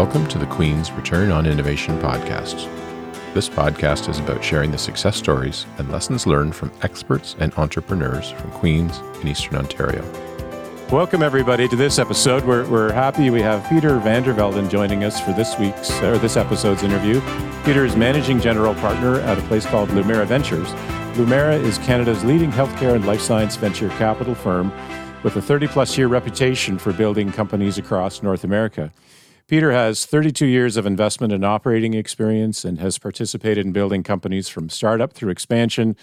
Welcome to the Queen's Return on Innovation podcast. This podcast is about sharing the success stories and lessons learned from experts and entrepreneurs from Queens and Eastern Ontario. Welcome, everybody, to this episode. We're, we're happy we have Peter van der Velden joining us for this week's or this episode's interview. Peter is managing general partner at a place called Lumira Ventures. Lumira is Canada's leading healthcare and life science venture capital firm with a 30 plus year reputation for building companies across North America. Peter has 32 years of investment and operating experience and has participated in building companies from startup through expansion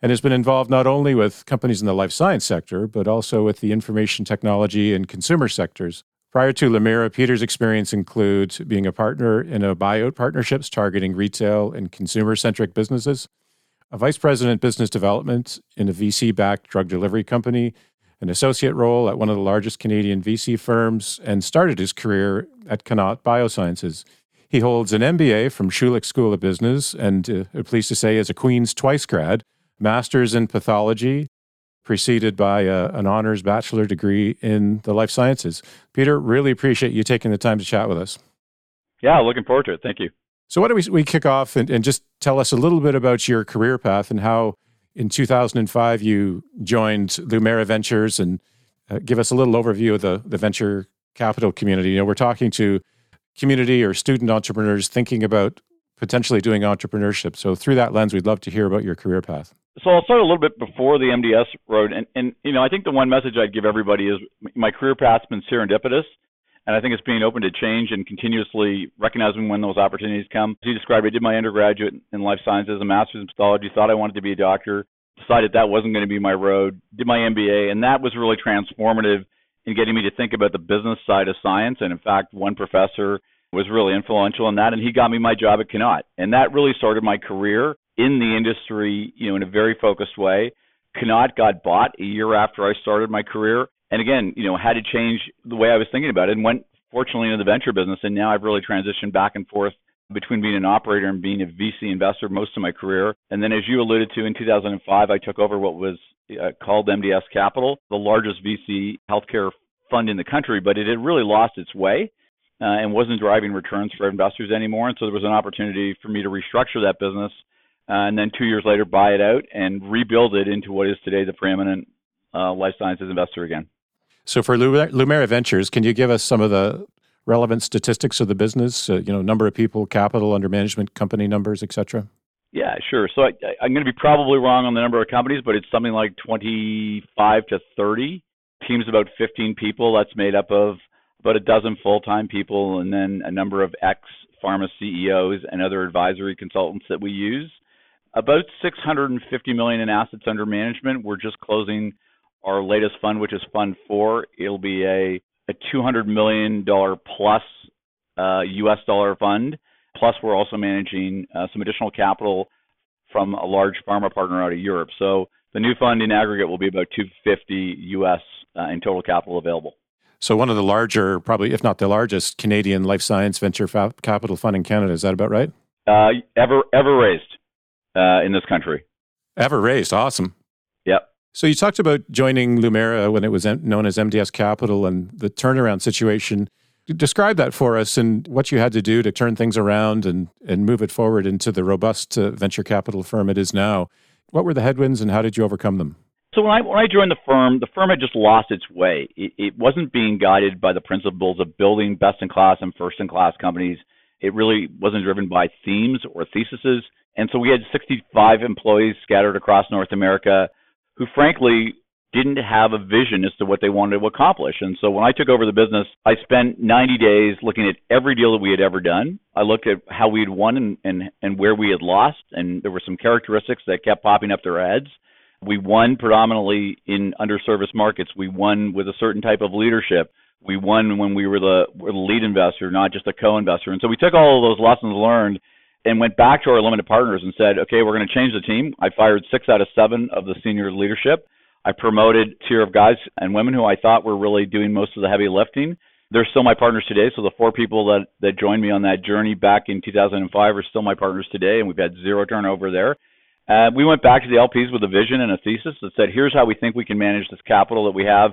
and has been involved not only with companies in the life science sector, but also with the information technology and consumer sectors. Prior to Lumira, Peter's experience includes being a partner in a buyout partnerships targeting retail and consumer centric businesses, a vice president business development in a VC backed drug delivery company, an associate role at one of the largest Canadian VC firms, and started his career at Connaught Biosciences. He holds an MBA from Schulich School of Business and, uh, pleased to say, is a Queen's twice grad, master's in pathology, preceded by a, an honors bachelor degree in the life sciences. Peter, really appreciate you taking the time to chat with us. Yeah, looking forward to it. Thank you. So, why don't we, we kick off and, and just tell us a little bit about your career path and how in 2005, you joined Lumira Ventures and uh, give us a little overview of the, the venture capital community. You know, we're talking to community or student entrepreneurs thinking about potentially doing entrepreneurship. So through that lens, we'd love to hear about your career path. So I'll start a little bit before the MDS road, and and you know I think the one message I'd give everybody is my career path's been serendipitous, and I think it's being open to change and continuously recognizing when those opportunities come. As you described, I did my undergraduate in life sciences, a master's in pathology, thought I wanted to be a doctor, decided that wasn't going to be my road, did my MBA, and that was really transformative in getting me to think about the business side of science. And in fact, one professor was really influential in that, and he got me my job at Connaught. And that really started my career in the industry, you know, in a very focused way. Connaught got bought a year after I started my career, and again, you know, had to change the way I was thinking about it and went fortunately into the venture business. And now I've really transitioned back and forth between being an operator and being a VC investor most of my career. And then, as you alluded to, in 2005, I took over what was uh, called MDS Capital, the largest VC healthcare fund in the country, but it had really lost its way. Uh, and wasn't driving returns for investors anymore. And so there was an opportunity for me to restructure that business uh, and then two years later buy it out and rebuild it into what is today the preeminent uh, life sciences investor again. So for Lumira Ventures, can you give us some of the relevant statistics of the business? Uh, you know, number of people, capital under management, company numbers, etc. Yeah, sure. So I, I'm going to be probably wrong on the number of companies, but it's something like 25 to 30 teams, about 15 people. That's made up of about a dozen full-time people, and then a number of ex-pharma CEOs and other advisory consultants that we use. About 650 million in assets under management. We're just closing our latest fund, which is Fund Four. It'll be a a 200 million dollar plus uh, U.S. dollar fund. Plus, we're also managing uh, some additional capital from a large pharma partner out of Europe. So the new fund in aggregate will be about 250 U.S. Uh, in total capital available. So one of the larger, probably if not the largest, Canadian life science venture fa- capital fund in Canada. Is that about right? Uh, ever ever raised uh, in this country. Ever raised, awesome. Yep. So you talked about joining Lumira when it was known as MDS Capital and the turnaround situation. Describe that for us and what you had to do to turn things around and, and move it forward into the robust uh, venture capital firm it is now. What were the headwinds and how did you overcome them? So when I when I joined the firm, the firm had just lost its way. It, it wasn't being guided by the principles of building best in class and first in class companies. It really wasn't driven by themes or theses. And so we had 65 employees scattered across North America who frankly didn't have a vision as to what they wanted to accomplish. And so when I took over the business, I spent 90 days looking at every deal that we had ever done. I looked at how we had won and, and, and where we had lost, and there were some characteristics that kept popping up their heads. We won predominantly in underserviced markets. We won with a certain type of leadership. We won when we were the, were the lead investor, not just a co-investor. And so we took all of those lessons learned and went back to our limited partners and said, okay, we're going to change the team. I fired six out of seven of the senior leadership. I promoted tier of guys and women who I thought were really doing most of the heavy lifting. They're still my partners today. So the four people that, that joined me on that journey back in 2005 are still my partners today, and we've had zero turnover there. Uh, we went back to the LPs with a vision and a thesis that said, here's how we think we can manage this capital that we have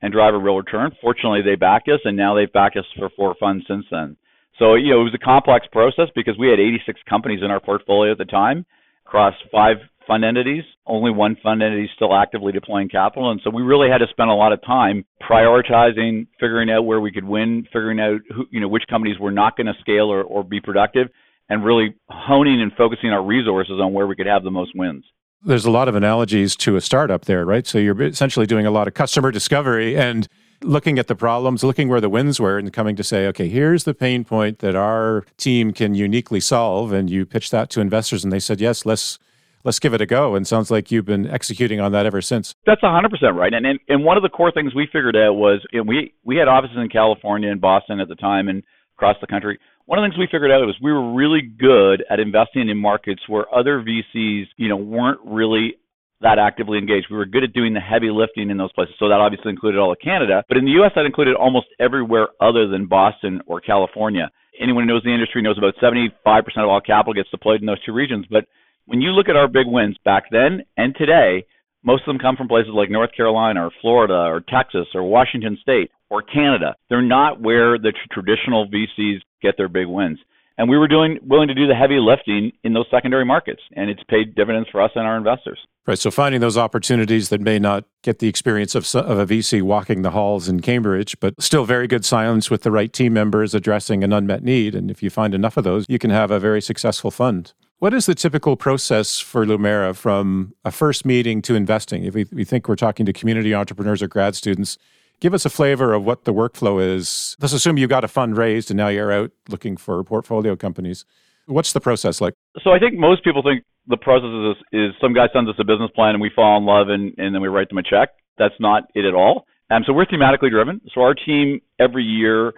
and drive a real return. Fortunately, they backed us, and now they've backed us for four funds since then. So, you know, it was a complex process because we had 86 companies in our portfolio at the time across five fund entities. Only one fund entity still actively deploying capital. And so we really had to spend a lot of time prioritizing, figuring out where we could win, figuring out who, you know, which companies were not going to scale or, or be productive, and really honing and focusing our resources on where we could have the most wins there's a lot of analogies to a startup there, right? So you're essentially doing a lot of customer discovery and looking at the problems, looking where the wins were, and coming to say, okay, here's the pain point that our team can uniquely solve. And you pitch that to investors, and they said, yes, let's let's give it a go. And sounds like you've been executing on that ever since. That's 100% right. And and, and one of the core things we figured out was know, we we had offices in California and Boston at the time and across the country. One of the things we figured out was we were really good at investing in markets where other VCs, you know, weren't really that actively engaged. We were good at doing the heavy lifting in those places. So that obviously included all of Canada. But in the US, that included almost everywhere other than Boston or California. Anyone who knows the industry knows about 75% of all capital gets deployed in those two regions. But when you look at our big wins back then and today, most of them come from places like North Carolina or Florida or Texas or Washington State or Canada. They're not where the traditional VCs get their big wins. And we were doing willing to do the heavy lifting in those secondary markets, and it's paid dividends for us and our investors. Right. So finding those opportunities that may not get the experience of, of a VC walking the halls in Cambridge, but still very good silence with the right team members addressing an unmet need. And if you find enough of those, you can have a very successful fund. What is the typical process for Lumira from a first meeting to investing? If we, we think we're talking to community entrepreneurs or grad students, give us a flavor of what the workflow is. Let's assume you got a fund raised and now you're out looking for portfolio companies. What's the process like? So I think most people think the process is, is some guy sends us a business plan and we fall in love and, and then we write them a check. That's not it at all. Um, so we're thematically driven. So our team every year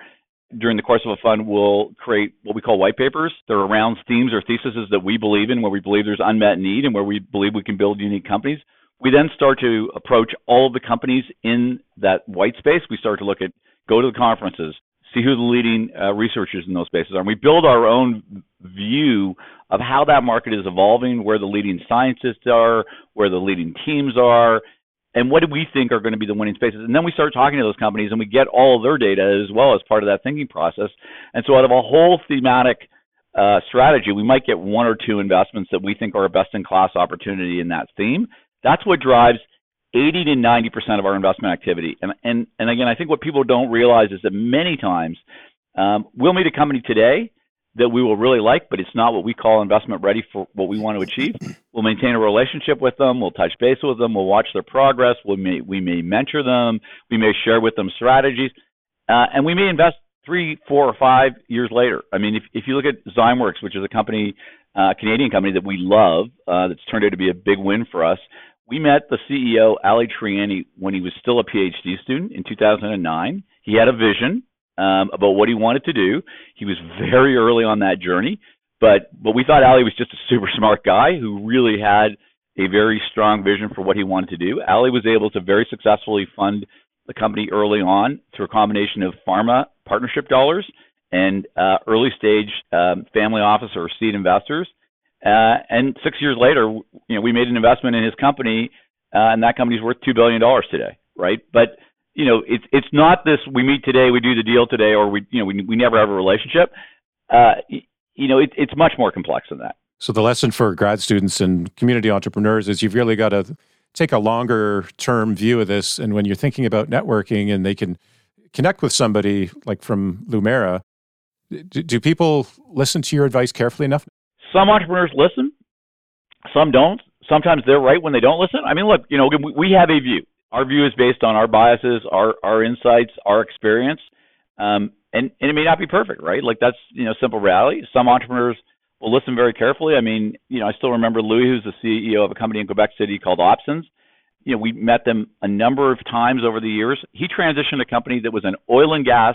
during the course of a fund will create what we call white papers. They're around themes or theses that we believe in, where we believe there's unmet need and where we believe we can build unique companies. We then start to approach all of the companies in that white space. We start to look at, go to the conferences, see who the leading uh, researchers in those spaces are. And we build our own view of how that market is evolving, where the leading scientists are, where the leading teams are, and what do we think are going to be the winning spaces? And then we start talking to those companies and we get all of their data as well as part of that thinking process. And so out of a whole thematic uh, strategy, we might get one or two investments that we think are a best in class opportunity in that theme. That's what drives 80 to 90 percent of our investment activity. And and and again, I think what people don't realize is that many times um, we'll meet a company today that we will really like, but it's not what we call investment ready for what we want to achieve. We'll maintain a relationship with them. We'll touch base with them. We'll watch their progress. We may we may mentor them. We may share with them strategies, uh, and we may invest three, four, or five years later. I mean, if if you look at Zymeworks, which is a company, uh, Canadian company that we love, uh, that's turned out to be a big win for us. We met the CEO Ali Tehrani when he was still a PhD student in 2009. He had a vision um, about what he wanted to do. He was very early on that journey, but but we thought Ali was just a super smart guy who really had a very strong vision for what he wanted to do. Ali was able to very successfully fund the company early on through a combination of pharma partnership dollars and uh, early stage um, family office or seed investors. Uh, and six years later, you know, we made an investment in his company, uh, and that company's worth two billion dollars today, right? But you know, it's it's not this we meet today, we do the deal today, or we you know we we never have a relationship. Uh, you know, it, it's much more complex than that. So the lesson for grad students and community entrepreneurs is you've really got to take a longer term view of this. And when you're thinking about networking and they can connect with somebody like from Lumira, do, do people listen to your advice carefully enough? Some entrepreneurs listen, some don't. Sometimes they're right when they don't listen. I mean, look, you know, we have a view our view is based on our biases, our our insights, our experience, um, and and it may not be perfect, right? Like that's you know simple reality. Some entrepreneurs will listen very carefully. I mean, you know, I still remember Louis, who's the CEO of a company in Quebec City called Opsens. You know, we met them a number of times over the years. He transitioned a company that was an oil and gas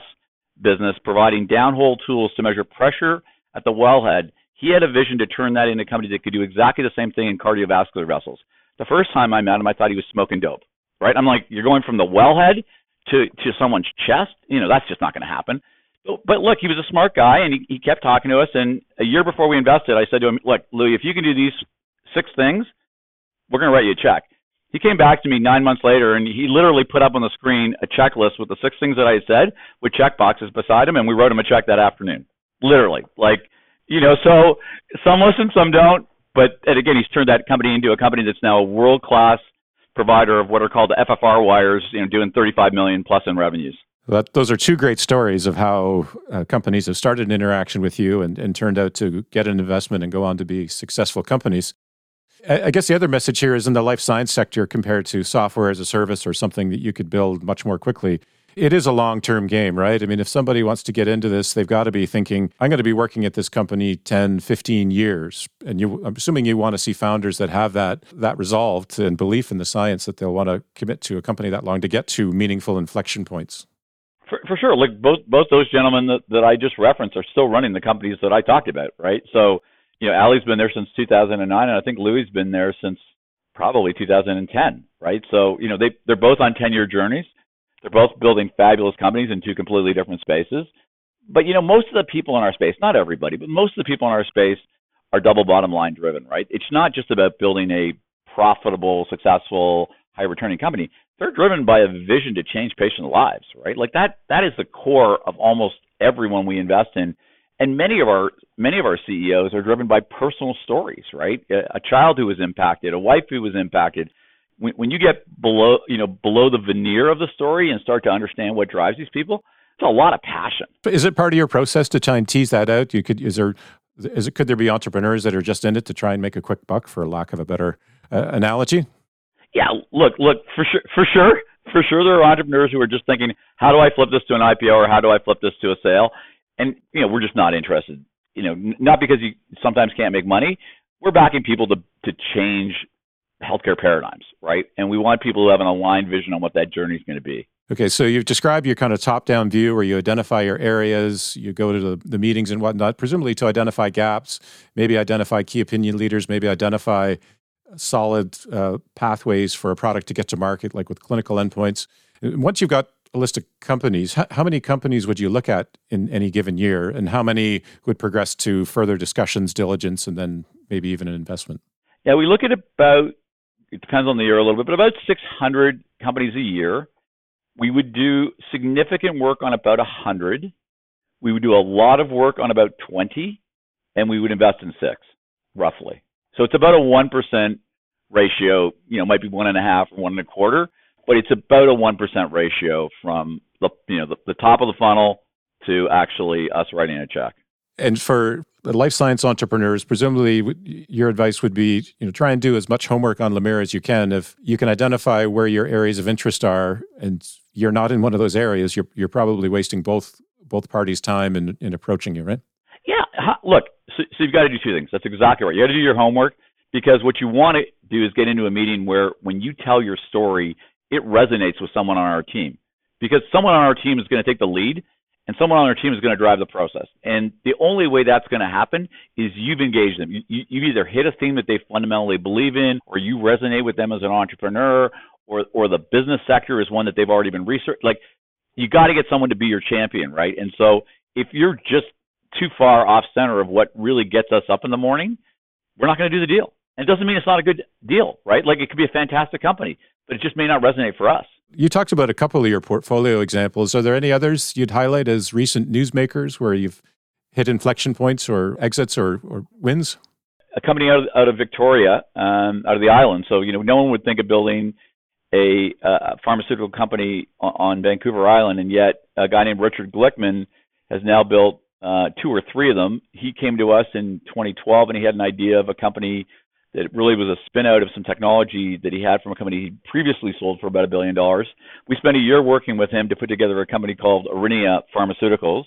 business providing downhole tools to measure pressure at the wellhead. He had a vision to turn that into a company that could do exactly the same thing in cardiovascular vessels. The first time I met him, I thought he was smoking dope right? I'm like, you're going from the wellhead to to someone's chest. You know, that's just not going to happen. But, look, he was a smart guy, and he, he kept talking to us. And a year before we invested, I said to him, "Look, Louis, if you can do these six things, we're going to write you a check." He came back to me nine months later, and he literally put up on the screen a checklist with the six things that I had said, with check boxes beside him, and we wrote him a check that afternoon. literally. Like, you know, so some listen, some don't. But and again, he's turned that company into a company that's now a world class provider of what are called the FFR wires, you know, doing 35 million plus in revenues. That, those are two great stories of how uh, companies have started an interaction with you and, and turned out to get an investment and go on to be successful companies. I, I guess the other message here is in the life science sector compared to software as a service or something that you could build much more quickly it is a long term game, right? I mean, if somebody wants to get into this, they've got to be thinking, I'm going to be working at this company 10, 15 years. And you, I'm assuming you want to see founders that have that, that resolved and belief in the science that they'll want to commit to a company that long to get to meaningful inflection points. For, for sure. Like both, both those gentlemen that, that I just referenced are still running the companies that I talked about, right? So, you know, Ali's been there since 2009, and I think Louis has been there since probably 2010, right? So, you know, they, they're both on 10 year journeys they're both building fabulous companies in two completely different spaces. But you know, most of the people in our space, not everybody, but most of the people in our space are double bottom line driven, right? It's not just about building a profitable, successful, high returning company. They're driven by a vision to change patient lives, right? Like that that is the core of almost everyone we invest in. And many of our many of our CEOs are driven by personal stories, right? A, a child who was impacted, a wife who was impacted, when, when you get below you know below the veneer of the story and start to understand what drives these people, it's a lot of passion. Is it part of your process to try and tease that out? You could is there is it could there be entrepreneurs that are just in it to try and make a quick buck, for lack of a better uh, analogy? Yeah, look, look for sure, for sure, for sure. There are entrepreneurs who are just thinking, how do I flip this to an IPO or how do I flip this to a sale? And you know, we're just not interested. You know, not because you sometimes can't make money. We're backing people to to change healthcare paradigms, right? And we want people who have an aligned vision on what that journey is going to be. Okay, so you've described your kind of top down view where you identify your areas, you go to the, the, meetings and whatnot, presumably to identify gaps, maybe identify key opinion leaders, maybe identify solid uh, pathways for a product to get to market, like with clinical endpoints. Once you've got a list of companies, how, how many companies would you look at in any given year, and how many would progress to further discussions, diligence, and then maybe even an investment? Yeah, we look at about it depends on the year a little bit, but about 600 companies a year. We would do significant work on about 100. We would do a lot of work on about 20, and we would invest in six, roughly. So it's about a 1% ratio, you know, might be one and a half or one and a quarter, but it's about a 1% ratio from the, you know, the, the top of the funnel to actually us writing a check. And for life science entrepreneurs, presumably your advice would be, you know, try and do as much homework on Lumira as you can. If you can identify where your areas of interest are, and you're not in one of those areas, you're you're probably wasting both both parties' time in, in approaching you, right? Yeah. Look, so, so you've got to do two things. That's exactly right. You got to do your homework because what you want to do is get into a meeting where when you tell your story, it resonates with someone on our team. Because someone on our team is going to take the lead and someone on their team is going to drive the process. And the only way that's going to happen is you've engaged them. You, you, you either hit a theme that they fundamentally believe in, or you resonate with them as an entrepreneur, or or the business sector is one that they've already been researched. Like you got to get someone to be your champion, right? And so if you're just too far off center of what really gets us up in the morning, we're not going to do the deal. And it doesn't mean it's not a good deal, right? Like it could be a fantastic company, but it just may not resonate for us. You talked about a couple of your portfolio examples. Are there any others you'd highlight as recent newsmakers where you've hit inflection points or exits or, or wins? A company out of, out of Victoria, um, out of the island. So, you know, no one would think of building a uh, pharmaceutical company on, Vancouver Island, and yet a guy named Richard Glickman has now built uh, two or three of them. He came to us in 2012, and he had an idea of a company that really was a spin out of some technology that he had from a company he previously sold for about a billion dollars. We spent a year working with him to put together a company called Aurinia Pharmaceuticals.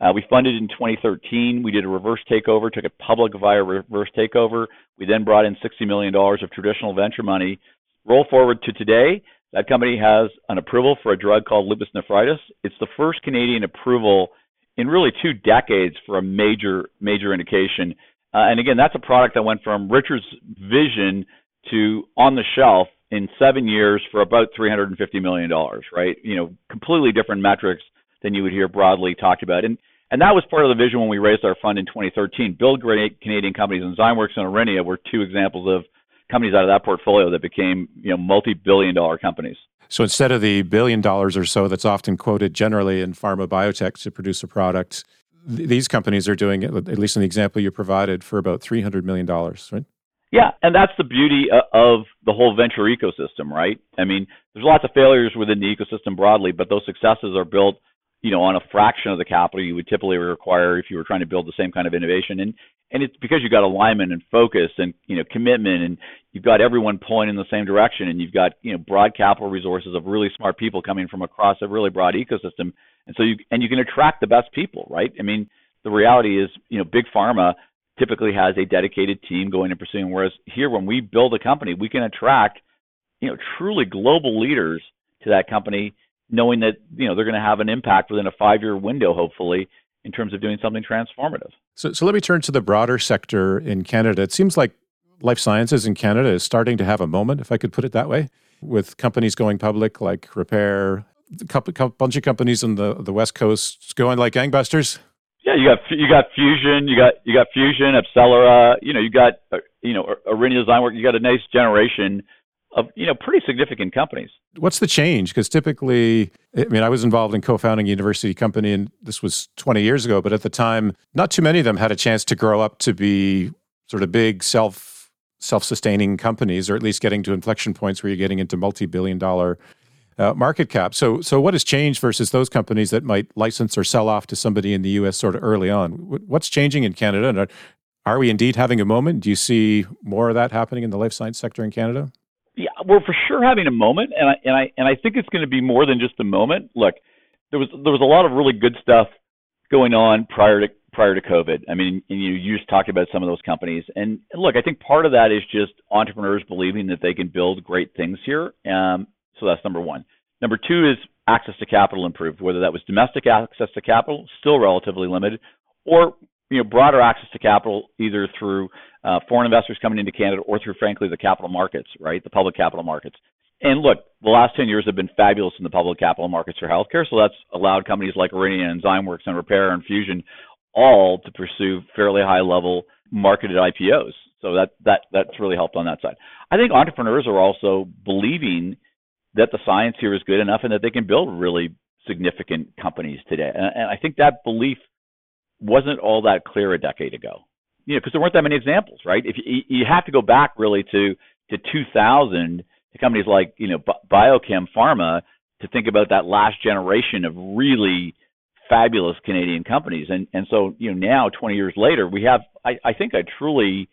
Uh, we funded in 2013. We did a reverse takeover, took it public via reverse takeover. We then brought in $60 million of traditional venture money. Roll forward to today, that company has an approval for a drug called lupus nephritis. It's the first Canadian approval in really two decades for a major, major indication uh, and again, that's a product that went from Richard's vision to on the shelf in seven years for about $350 million, right? You know, completely different metrics than you would hear broadly talked about. And and that was part of the vision when we raised our fund in 2013. Build great Canadian companies, and Zymeworks and Aurinia were two examples of companies out of that portfolio that became you know multi-billion-dollar companies. So instead of the billion dollars or so that's often quoted generally in pharma biotech to produce a product, th- these companies are doing it, at least in the example you provided, for about $300 million, right? Yeah, and that's the beauty uh, of the whole venture ecosystem, right? I mean, there's lots of failures within the ecosystem broadly, but those successes are built, you know, on a fraction of the capital you would typically require if you were trying to build the same kind of innovation. And and it's because you've got alignment and focus and you know commitment, and you've got everyone pulling in the same direction, and you've got you know broad capital resources of really smart people coming from across a really broad ecosystem, and so you and you can attract the best people, right? I mean, the reality is, you know, big pharma typically has a dedicated team going and pursuing. Whereas here, when we build a company, we can attract, you know, truly global leaders to that company, knowing that you know they're going to have an impact within a five-year window, hopefully, in terms of doing something transformative. So, so let me turn to the broader sector in Canada. It seems like life sciences in Canada is starting to have a moment, if I could put it that way, with companies going public like Repare, a couple, couple bunch of companies on the the west coast going like gangbusters. Yeah, you got you got Fusion, you got you got Fusion, AbCellera, you know, you got uh, you know Aurinia Zymeworks. You got a nice generation of you know pretty significant companies. What's the change? Because typically, I mean, I was involved in co-founding a university company, and this was 20 years ago. But at the time, not too many of them had a chance to grow up to be sort of big self self-sustaining companies, or at least getting to inflection points where you're getting into multi-billion dollar uh, market cap. So, so what has changed versus those companies that might license or sell off to somebody in the U.S. sort of early on? What's changing in Canada? And are, are we indeed having a moment? Do you see more of that happening in the life science sector in Canada? We're for sure having a moment, and I and I and I think it's going to be more than just a moment. Look, there was there was a lot of really good stuff going on prior to prior to COVID. I mean, and you you just talked about some of those companies, and, and look, I think part of that is just entrepreneurs believing that they can build great things here. Um, so that's number one. Number two is access to capital improved, whether that was domestic access to capital, still relatively limited, or you know broader access to capital either through uh, foreign investors coming into Canada or through frankly the capital markets, right, the public capital markets. And look, the last 10 years have been fabulous in the public capital markets for healthcare, so that's allowed companies like Aurinia and Zymeworks and Repare and Fusion all to pursue fairly high level marketed IPOs. So that that that's really helped on that side. I think entrepreneurs are also believing that the science here is good enough and that they can build really significant companies today. And, and I think that belief wasn't all that clear a decade ago. You know, because there weren't that many examples, right? If you, you have to go back really to to 2000 to companies like you know Biochem Pharma to think about that last generation of really fabulous Canadian companies. And and so you know now 20 years later we have I, I think a truly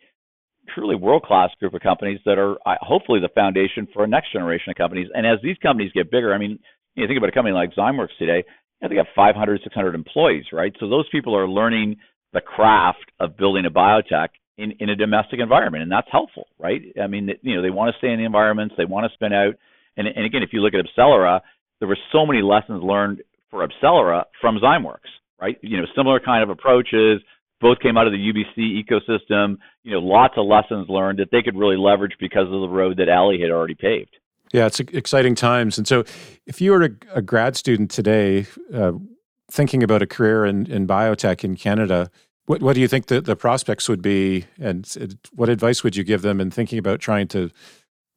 truly world class group of companies that are hopefully the foundation for a next generation of companies. And as these companies get bigger, I mean, you think about a company like Zymeworks today, they got 500, 600 employees, right? So those people are learning the craft of building a biotech in, in a domestic environment, and that's helpful, right? I mean, you know, they want to stay in the environments, they want to spin out. And, and again, if you look at AbCellera, there were so many lessons learned for AbCellera from Zymeworks, right? You know, similar kind of approaches, both came out of the UBC ecosystem. You know, lots of lessons learned that they could really leverage because of the road that Ali had already paved. Yeah, it's exciting times. And so, if you were a, grad student today, uh, thinking about a career in, in biotech in Canada, what, what do you think the, the prospects would be? And what advice would you give them in thinking about trying to,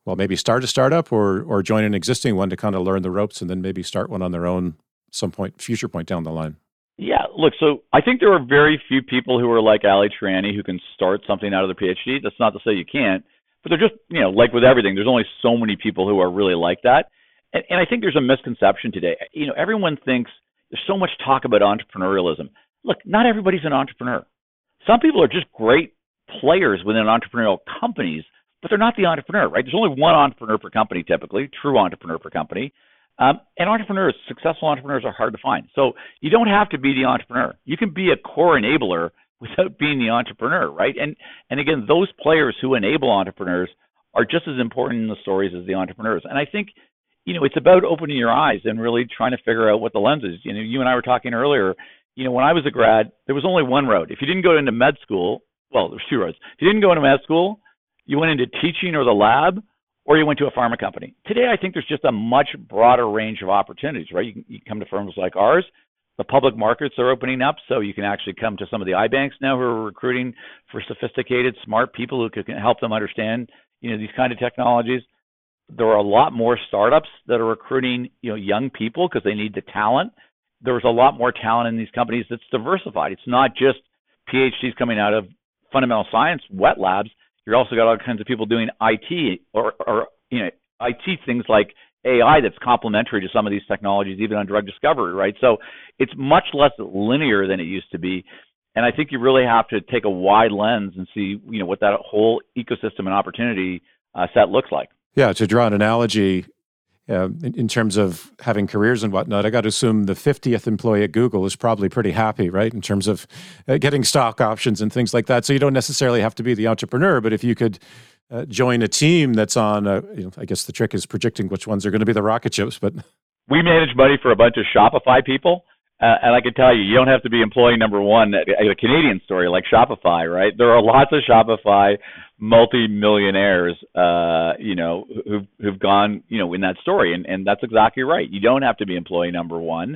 well, maybe start a startup or, or join an existing one to kind of learn the ropes and then maybe start one on their own some point, future point down the line? Yeah, look, so I think there are very few people who are like Ali Tehrani who can start something out of their PhD. That's not to say you can't, but they're just, you know, like with everything, there's only so many people who are really like that. And, and I think there's a misconception today. You know, everyone thinks there's so much talk about entrepreneurialism. Look, not everybody's an entrepreneur. Some people are just great players within entrepreneurial companies, but they're not the entrepreneur, right? There's only one entrepreneur per company typically, true entrepreneur per company. Um, and entrepreneurs, successful entrepreneurs are hard to find. So you don't have to be the entrepreneur. You can be a core enabler without being the entrepreneur, right? And and again, those players who enable entrepreneurs are just as important in the stories as the entrepreneurs. And I think, you know, it's about opening your eyes and really trying to figure out what the lens is. You know, you and I were talking earlier. You know, when I was a grad, there was only one road. If you didn't go into med school, well, there's two roads. If you didn't go into med school, you went into teaching or the lab, or you went to a pharma company. Today, I think there's just a much broader range of opportunities, right? You can, you come to firms like ours. The public markets are opening up, so you can actually come to some of the iBanks now who are recruiting for sophisticated, smart people who can help them understand, you know, these kind of technologies. There are a lot more startups that are recruiting, you know, young people because they need the talent. there's a lot more talent in these companies that's diversified. It's not just PhDs coming out of fundamental science wet labs. You're also got all kinds of people doing IT or, or you know IT things like AI that's complementary to some of these technologies, even on drug discovery, right? So it's much less linear than it used to be. And I think you really have to take a wide lens and see, you know, what that whole ecosystem and opportunity uh, set looks like. Yeah, to draw an analogy, uh, in, in, terms of having careers and whatnot, I got to assume the 50th employee at Google is probably pretty happy, right? In terms of uh, getting stock options and things like that. So you don't necessarily have to be the entrepreneur, but if you could uh, join a team that's on, a, you know, I guess the trick is predicting which ones are going to be the rocket ships. But we manage money for a bunch of Shopify people. Uh, and I can tell you, you don't have to be employee number one a Canadian story like Shopify, right? There are lots of Shopify multi-millionaires, uh, you know, who've who've gone, you know, in that story, and and that's exactly right. You don't have to be employee number one.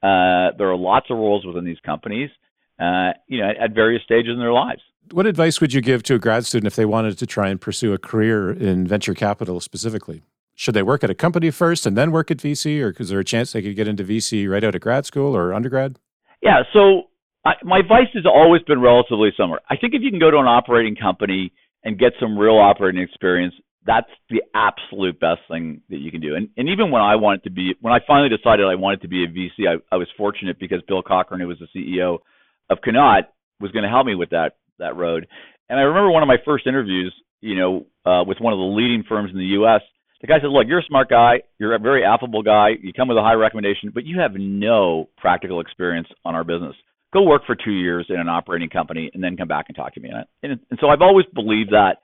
Uh, there are lots of roles within these companies, uh, you know, at, at various stages in their lives. What advice would you give to a grad student if they wanted to try and pursue a career in venture capital specifically? should they work at a company first and then work at VC, or is there a chance they could get into VC right out of grad school or undergrad? Yeah, so I, my advice has always been relatively similar. I think if you can go to an operating company and get some real operating experience, that's the absolute best thing that you can do. And, and even when I wanted to be, when I finally decided I wanted to be a VC, I, I was fortunate because Bill Cochrane, who was the CEO of Connaught, was going to help me with that that road. And I remember one of my first interviews, you know, uh, with one of the leading firms in the U.S the guy said, "Look, you're a smart guy. You're a very affable guy. You come with a high recommendation, but you have no practical experience on our business. Go work for two years in an operating company, and then come back and talk to me." And, and so I've always believed that,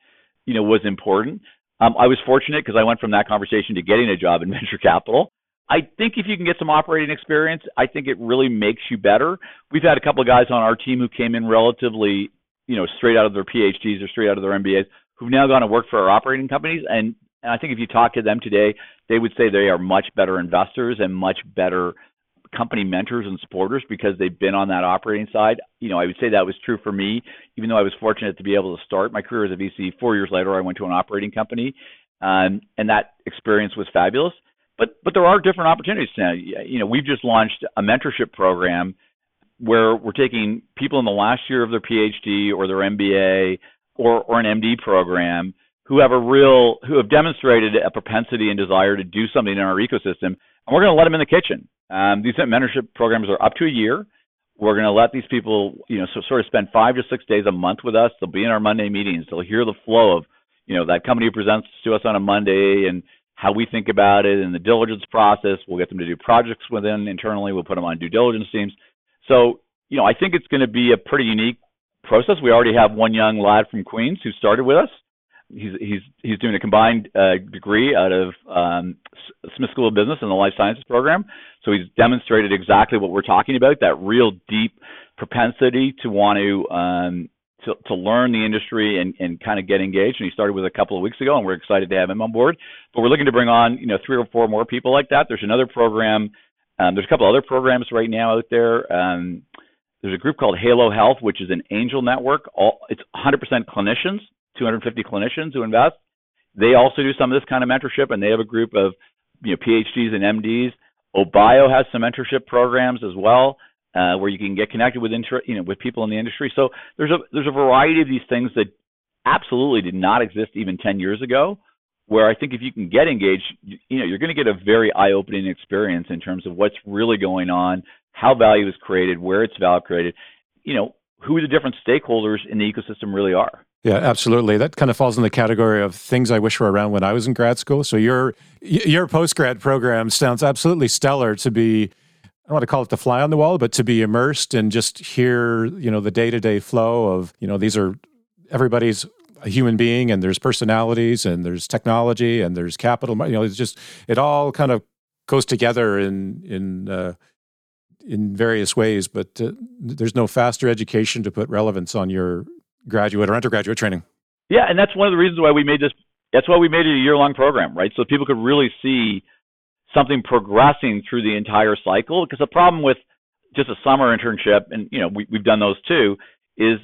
you know, was important. Um, I was fortunate because I went from that conversation to getting a job in venture capital. I think if you can get some operating experience, I think it really makes you better. We've had a couple of guys on our team who came in relatively, you know, straight out of their PhDs or straight out of their MBAs who've now gone to work for our operating companies and and I think if you talk to them today, they would say they are much better investors and much better company mentors and supporters because they've been on that operating side. You know, I would say that was true for me, even though I was fortunate to be able to start my career as a VC. Four years later, I went to an operating company, um, and that experience was fabulous. But but there are different opportunities now. You know, we've just launched a mentorship program where we're taking people in the last year of their PhD or their MBA or or an MD program who have a real who have demonstrated a propensity and desire to do something in our ecosystem, and we're going to let them in the kitchen. Um, these mentorship programs are up to a year. We're going to let these people, you know, so sort of spend five to six days a month with us. They'll be in our Monday meetings. They'll hear the flow of, you know, that company presents to us on a Monday and how we think about it and the diligence process. We'll get them to do projects within internally. We'll put them on due diligence teams. So, you know, I think it's going to be a pretty unique process. We already have one young lad from Queens who started with us he's he's he's doing a combined uh, degree out of um, Smith School of Business and the Life Sciences program. So he's demonstrated exactly what we're talking about that real deep propensity to want to um, to, to learn the industry and, and kind of get engaged. And he started with a couple of weeks ago, and we're excited to have him on board. But we're looking to bring on you know three or four more people like that. There's another program. Um, there's a couple other programs right now out there. Um, there's a group called Halo Health, which is an angel network. All it's 100% clinicians 250 clinicians who invest. They also do some of this kind of mentorship, and they have a group of you know PhDs and MDs. Obio has some mentorship programs as well, uh, where you can get connected with inter- you know with people in the industry. So there's a there's a variety of these things that absolutely did not exist even 10 years ago. Where I think if you can get engaged, you, you know you're going to get a very eye-opening experience in terms of what's really going on, how value is created, where it's value created, you know who the different stakeholders in the ecosystem really are. Yeah, absolutely. That kind of falls in the category of things I wish were around when I was in grad school. So your your post grad program sounds absolutely stellar to be. I don't want to call it the fly on the wall, but to be immersed and just hear, you know, the day to day flow of, you know, these are everybody's a human being and there's personalities and there's technology and there's capital. You know, it's just it all kind of goes together in in uh, in various ways. But uh, there's no faster education to put relevance on your graduate or undergraduate training. Yeah, and that's one of the reasons why we made this. That's why we made it a year-long program, right? So people could really see something progressing through the entire cycle. Because the problem with just a summer internship, and you know we, we've done those too, is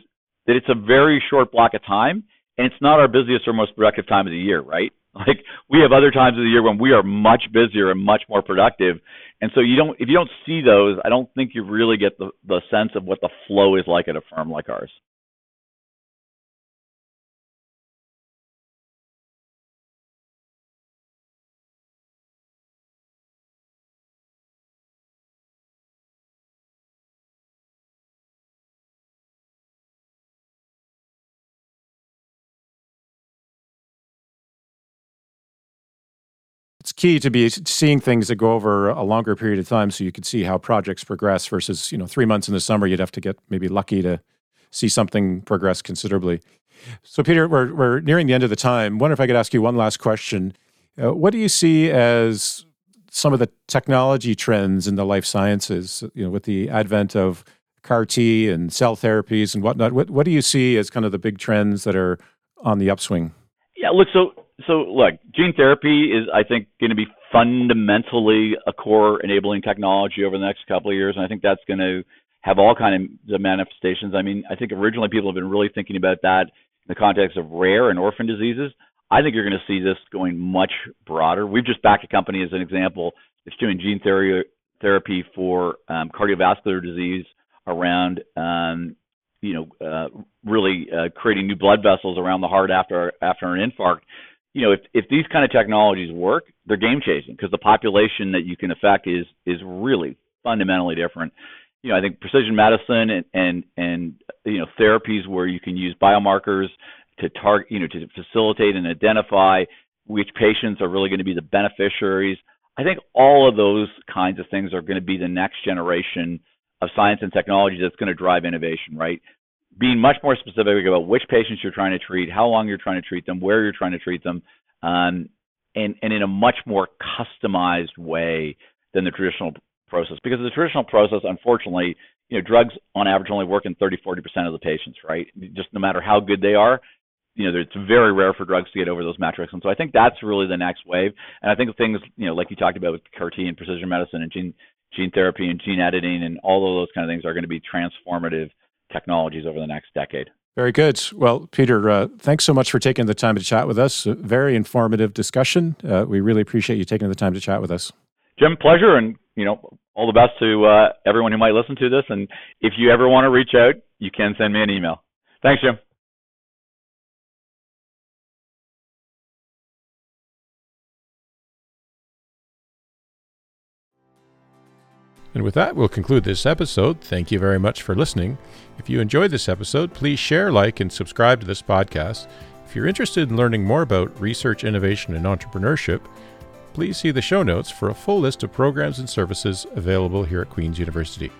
that it's a very short block of time, and it's not our busiest or most productive time of the year, right? Like we have other times of the year when we are much busier and much more productive. And so you don't if you don't see those, I don't think you really get the, the sense of what the flow is like at a firm like ours. Key to be seeing things that go over a longer period of time so you can see how projects progress versus you know three months in the summer you'd have to get maybe lucky to see something progress considerably. So peter we're, we're nearing the end of the time. Wonder if i could ask you one last question. Uh, what do you see as some of the technology trends in the life sciences you know with the advent of CAR T and cell therapies and whatnot? What, what do you see as kind of the big trends that are on the upswing? Yeah look so so look, gene therapy is, I think, going to be fundamentally a core enabling technology over the next couple of years, and I think that's going to have all kind of manifestations. I mean, I think originally people have been really thinking about that in the context of rare and orphan diseases. I think you're going to see this going much broader. We've just backed a company as an example that's doing gene therapy therapy for um, cardiovascular disease around um, you know uh, really uh, creating new blood vessels around the heart after after an infarct you know, if if these kind of technologies work, they're game changing because the population that you can affect is is really fundamentally different. You know, I think precision medicine and and and you know therapies where you can use biomarkers to target, you know, to facilitate and identify which patients are really going to be the beneficiaries. I think all of those kinds of things are going to be the next generation of science and technology that's going to drive innovation, right? Being much more specific about which patients you're trying to treat, how long you're trying to treat them, where you're trying to treat them, um, and, and in a much more customized way than the traditional process. Because the traditional process, unfortunately, you know, drugs on average only work in 30, 40% of the patients, right? Just no matter how good they are, you know, it's very rare for drugs to get over those metrics. And so I think that's really the next wave. And I think things, you know, like you talked about with CAR T and precision medicine and gene gene therapy and gene editing and all of those kind of things are going to be transformative technologies over the next decade. Very good. Well, Peter, uh, thanks so much for taking the time to chat with us. A very informative discussion. Uh, we really appreciate you taking the time to chat with us. Jim, pleasure, and you know all the best to uh, everyone who might listen to this. And if you ever want to reach out, you can send me an email. Thanks, Jim. And with that, we'll conclude this episode. Thank you very much for listening. If you enjoyed this episode, please share, like, and subscribe to this podcast. If you're interested in learning more about research, innovation, and entrepreneurship, please see the show notes for a full list of programs and services available here at Queen's University.